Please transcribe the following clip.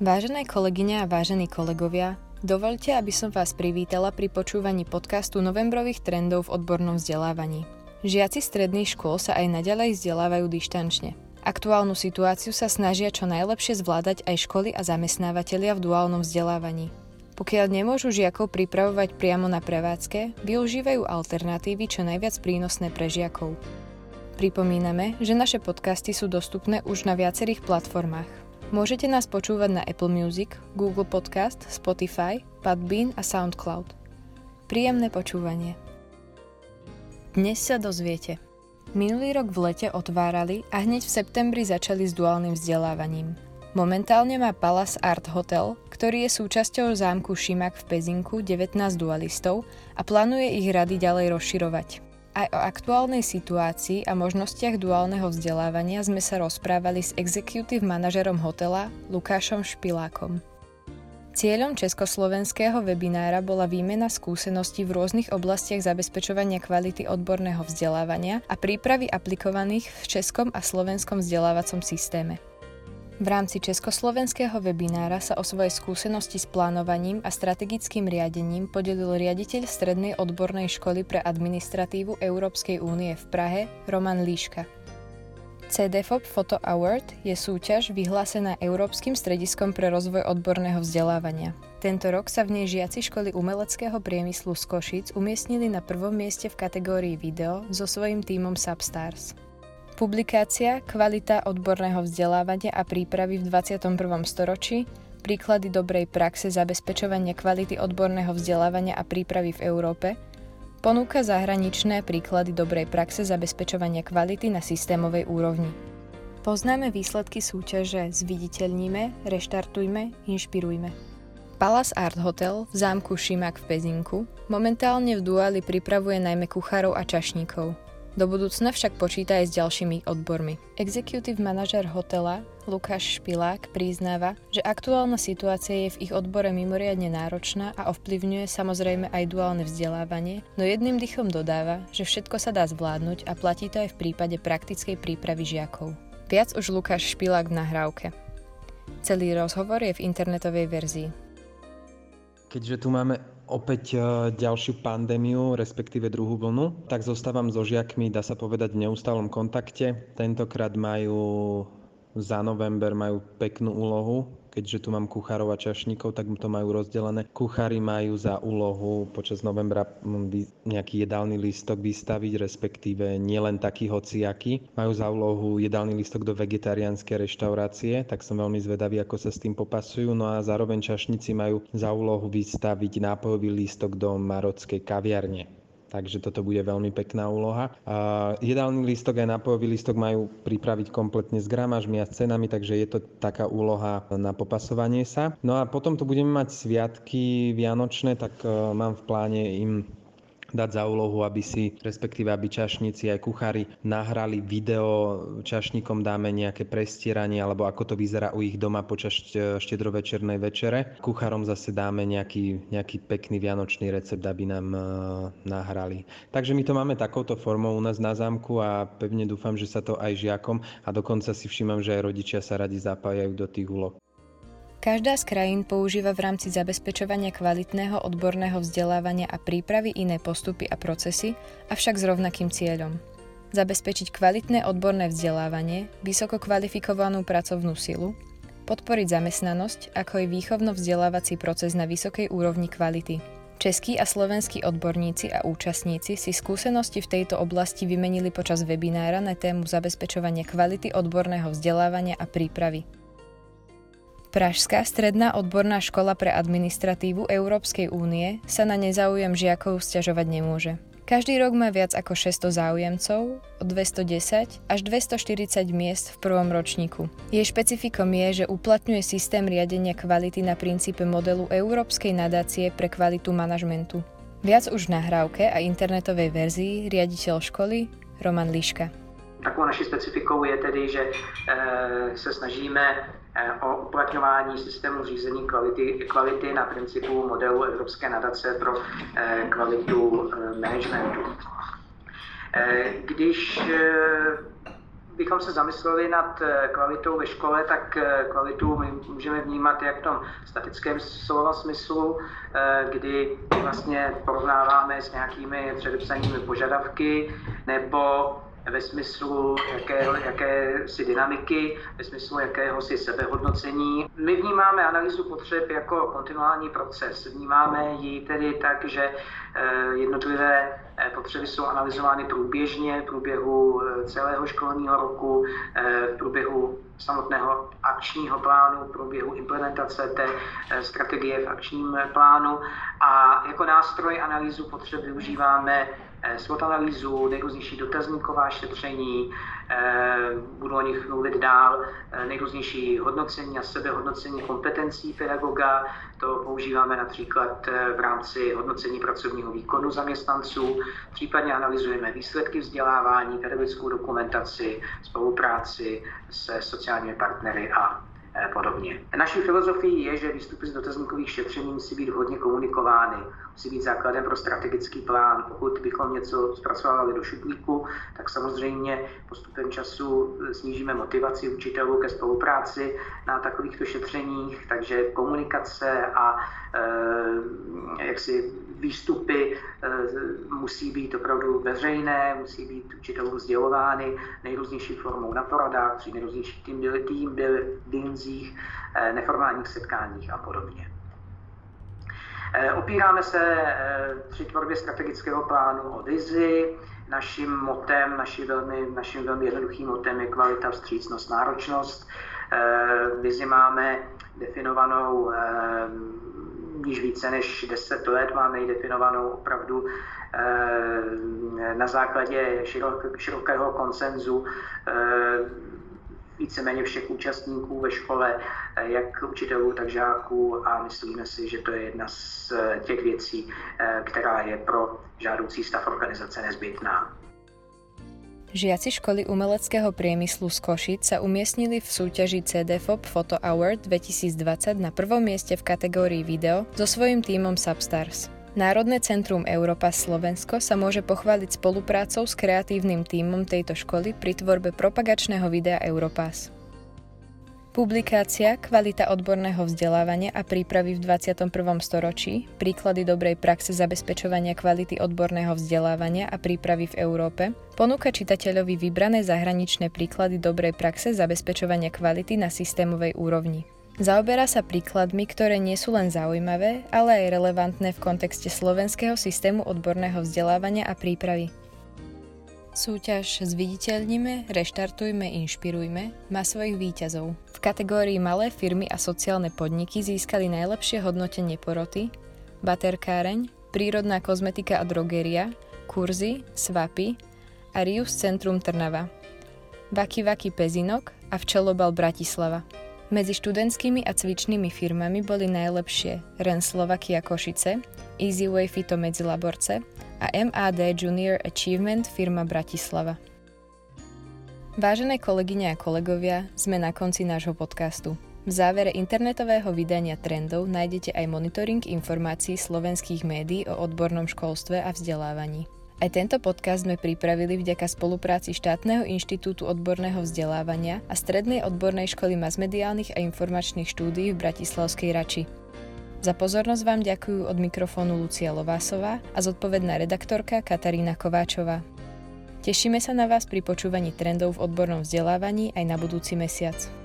Vážené kolegyne a vážení kolegovia, dovolte, aby som vás privítala pri počúvaní podcastu novembrových trendov v odbornom vzdelávaní. Žiaci stredných škôl sa aj naďalej vzdelávajú dištančne. Aktuálnu situáciu sa snažia čo najlepšie zvládať aj školy a zamestnávateľia v duálnom vzdelávaní. Pokiaľ nemôžu žiakov pripravovať priamo na prevádzke, využívajú alternatívy čo najviac prínosné pre žiakov. Pripomíname, že naše podcasty sú dostupné už na viacerých platformách. Môžete nás počúvať na Apple Music, Google Podcast, Spotify, Podbean a SoundCloud. Príjemné počúvanie. Dnes sa dozviete. Minulý rok v lete otvárali a hneď v septembri začali s duálnym vzdelávaním. Momentálne má Palace Art Hotel, ktorý je súčasťou zámku Šimak v Pezinku 19 dualistov a plánuje ich rady ďalej rozširovať. Aj o aktuálnej situácii a možnostiach duálneho vzdelávania sme sa rozprávali s executive manažerom hotela Lukášom Špilákom. Cieľom československého webinára bola výmena skúseností v rôznych oblastiach zabezpečovania kvality odborného vzdelávania a prípravy aplikovaných v českom a slovenskom vzdelávacom systéme. V rámci československého webinára sa o svoje skúsenosti s plánovaním a strategickým riadením podelil riaditeľ Strednej odbornej školy pre administratívu Európskej únie v Prahe Roman Líška. CDFOP Photo Award je súťaž vyhlásená Európskym strediskom pre rozvoj odborného vzdelávania. Tento rok sa v nej žiaci školy umeleckého priemyslu z Košic umiestnili na prvom mieste v kategórii video so svojím tímom Substars. Publikácia Kvalita odborného vzdelávania a prípravy v 21. storočí príklady dobrej praxe zabezpečovania kvality odborného vzdelávania a prípravy v Európe ponúka zahraničné príklady dobrej praxe zabezpečovania kvality na systémovej úrovni. Poznáme výsledky súťaže Zviditeľníme, reštartujme, inšpirujme. Palace Art Hotel v zámku Šimak v Pezinku momentálne v duáli pripravuje najmä kuchárov a čašníkov. Do budúcna však počíta aj s ďalšími odbormi. Executive manažer hotela Lukáš Špilák priznáva, že aktuálna situácia je v ich odbore mimoriadne náročná a ovplyvňuje samozrejme aj duálne vzdelávanie, no jedným dychom dodáva, že všetko sa dá zvládnuť a platí to aj v prípade praktickej prípravy žiakov. Viac už Lukáš Špilák v nahrávke. Celý rozhovor je v internetovej verzii. Keďže tu máme opäť e, ďalšiu pandémiu, respektíve druhú vlnu, tak zostávam so žiakmi, dá sa povedať, v neustálom kontakte. Tentokrát majú za november majú peknú úlohu, keďže tu mám kuchárov a čašníkov, tak to majú rozdelené. Kuchári majú za úlohu počas novembra nejaký jedálny lístok vystaviť, respektíve nielen taký hociaký. Majú za úlohu jedálny lístok do vegetariánskej reštaurácie, tak som veľmi zvedavý, ako sa s tým popasujú. No a zároveň čašníci majú za úlohu vystaviť nápojový lístok do marockej kaviarne takže toto bude veľmi pekná úloha. A jedálny lístok aj nápojový lístok majú pripraviť kompletne s gramážmi a s cenami, takže je to taká úloha na popasovanie sa. No a potom tu budeme mať sviatky vianočné, tak e, mám v pláne im dať za úlohu, aby si, respektíve aby čašníci aj kuchári nahrali video, čašníkom dáme nejaké prestieranie, alebo ako to vyzerá u ich doma počas štedrovečernej večere. Kuchárom zase dáme nejaký, nejaký pekný vianočný recept, aby nám uh, nahrali. Takže my to máme takouto formou u nás na zámku a pevne dúfam, že sa to aj žiakom a dokonca si všímam, že aj rodičia sa radi zapájajú do tých úloh. Každá z krajín používa v rámci zabezpečovania kvalitného odborného vzdelávania a prípravy iné postupy a procesy, avšak s rovnakým cieľom. Zabezpečiť kvalitné odborné vzdelávanie, vysoko kvalifikovanú pracovnú silu, podporiť zamestnanosť, ako aj výchovno-vzdelávací proces na vysokej úrovni kvality. Českí a slovenskí odborníci a účastníci si skúsenosti v tejto oblasti vymenili počas webinára na tému zabezpečovania kvality odborného vzdelávania a prípravy. Pražská stredná odborná škola pre administratívu Európskej únie sa na nezáujem žiakov stiažovať nemôže. Každý rok má viac ako 600 záujemcov, od 210 až 240 miest v prvom ročníku. Jej špecifikom je, že uplatňuje systém riadenia kvality na princípe modelu Európskej nadácie pre kvalitu manažmentu. Viac už v nahrávke a internetovej verzii riaditeľ školy Roman Liška. Takovou naší specifikou je tedy, že e, se snažíme o uplatňování systému řízení kvality, kvality na principu modelu Evropské nadace pro eh, kvalitu eh, managementu. Když bychom se zamysleli nad eh, kvalitou ve škole, tak eh, kvalitu my můžeme vnímat jak v tom statickém slova smyslu, eh, kdy vlastně porovnáváme s nějakými předepsanými požadavky, nebo ve smyslu jakého, jakési dynamiky, ve smyslu jakéhosi sebehodnocení. My vnímáme analýzu potřeb jako kontinuální proces. Vnímáme ji tedy tak, že jednotlivé potřeby jsou analyzovány průběžně v průběhu celého školního roku, v průběhu samotného akčního plánu, v průběhu implementace té strategie v akčním plánu a jako nástroj analýzu potřeb využíváme Eh, SWOT analýzu, nejrůznější dotazníková šetření, eh, budu o nich mluvit dál, eh, nejrůznější hodnocení a sebehodnocení kompetencí pedagoga, to používáme například v rámci hodnocení pracovního výkonu zaměstnanců, případně analyzujeme výsledky vzdělávání, pedagogickou dokumentaci, spolupráci se sociálními partnery a podobně. Naší filozofií je, že výstupy z dotazníkových šetření musí být vhodně komunikovány musí být základem pro strategický plán. Pokud bychom něco zpracovali do šuplíku, tak samozřejmě postupem času snížíme motivaci učitelů ke spolupráci na takovýchto šetřeních, takže komunikace a e, jaksi výstupy e, musí být opravdu veřejné, musí být učitelům sdělovány nejrůznější formou na poradách, při nejrůznějších tým, tým buildingzích, e, neformálních setkáních a podobně. Eh, opíráme se eh, při tvorbě strategického plánu o vizi. Naším motem, naši velmi, naším velmi jednoduchým motem je kvalita, vstřícnost, náročnost. Eh, vizi máme definovanou již více než 10 let, máme ji definovanou opravdu na základě širokého konsenzu víceméně všech účastníků ve škole, eh, jak učitelů, tak žáků a myslíme si, že to je jedna z eh, těch věcí, eh, která je pro žádoucí stav organizace nezbytná. Žiaci školy umeleckého priemyslu z Košic sa umiestnili v súťaži CDFOP Photo Award 2020 na prvom mieste v kategórii video so svojím tímom Substars. Národné centrum Európa Slovensko sa môže pochváliť spoluprácou s kreatívnym tímom tejto školy pri tvorbe propagačného videa Europass. Publikácia Kvalita odborného vzdelávania a prípravy v 21. storočí Príklady dobrej praxe zabezpečovania kvality odborného vzdelávania a prípravy v Európe ponúka čitateľovi vybrané zahraničné príklady dobrej praxe zabezpečovania kvality na systémovej úrovni. Zaoberá sa príkladmi, ktoré nie sú len zaujímavé, ale aj relevantné v kontexte slovenského systému odborného vzdelávania a prípravy. Súťaž Zviditeľnime, reštartujme, inšpirujme má svojich výťazov. V kategórii Malé firmy a sociálne podniky získali najlepšie hodnotenie poroty, baterkáreň, prírodná kozmetika a drogeria, kurzy, svapy a Rius Centrum Trnava, Vaki Vaki Pezinok a Včelobal Bratislava. Medzi študentskými a cvičnými firmami boli najlepšie REN Slovakia Košice, EasyWay Fito Medzilaborce a MAD Junior Achievement firma Bratislava. Vážené kolegyne a kolegovia, sme na konci nášho podcastu. V závere internetového vydania trendov nájdete aj monitoring informácií slovenských médií o odbornom školstve a vzdelávaní. Aj tento podcast sme pripravili vďaka spolupráci Štátneho inštitútu odborného vzdelávania a Strednej odbornej školy masmediálnych a informačných štúdií v Bratislavskej Rači. Za pozornosť vám ďakujú od mikrofónu Lucia Lovásová a zodpovedná redaktorka Katarína Kováčová. Tešíme sa na vás pri počúvaní trendov v odbornom vzdelávaní aj na budúci mesiac.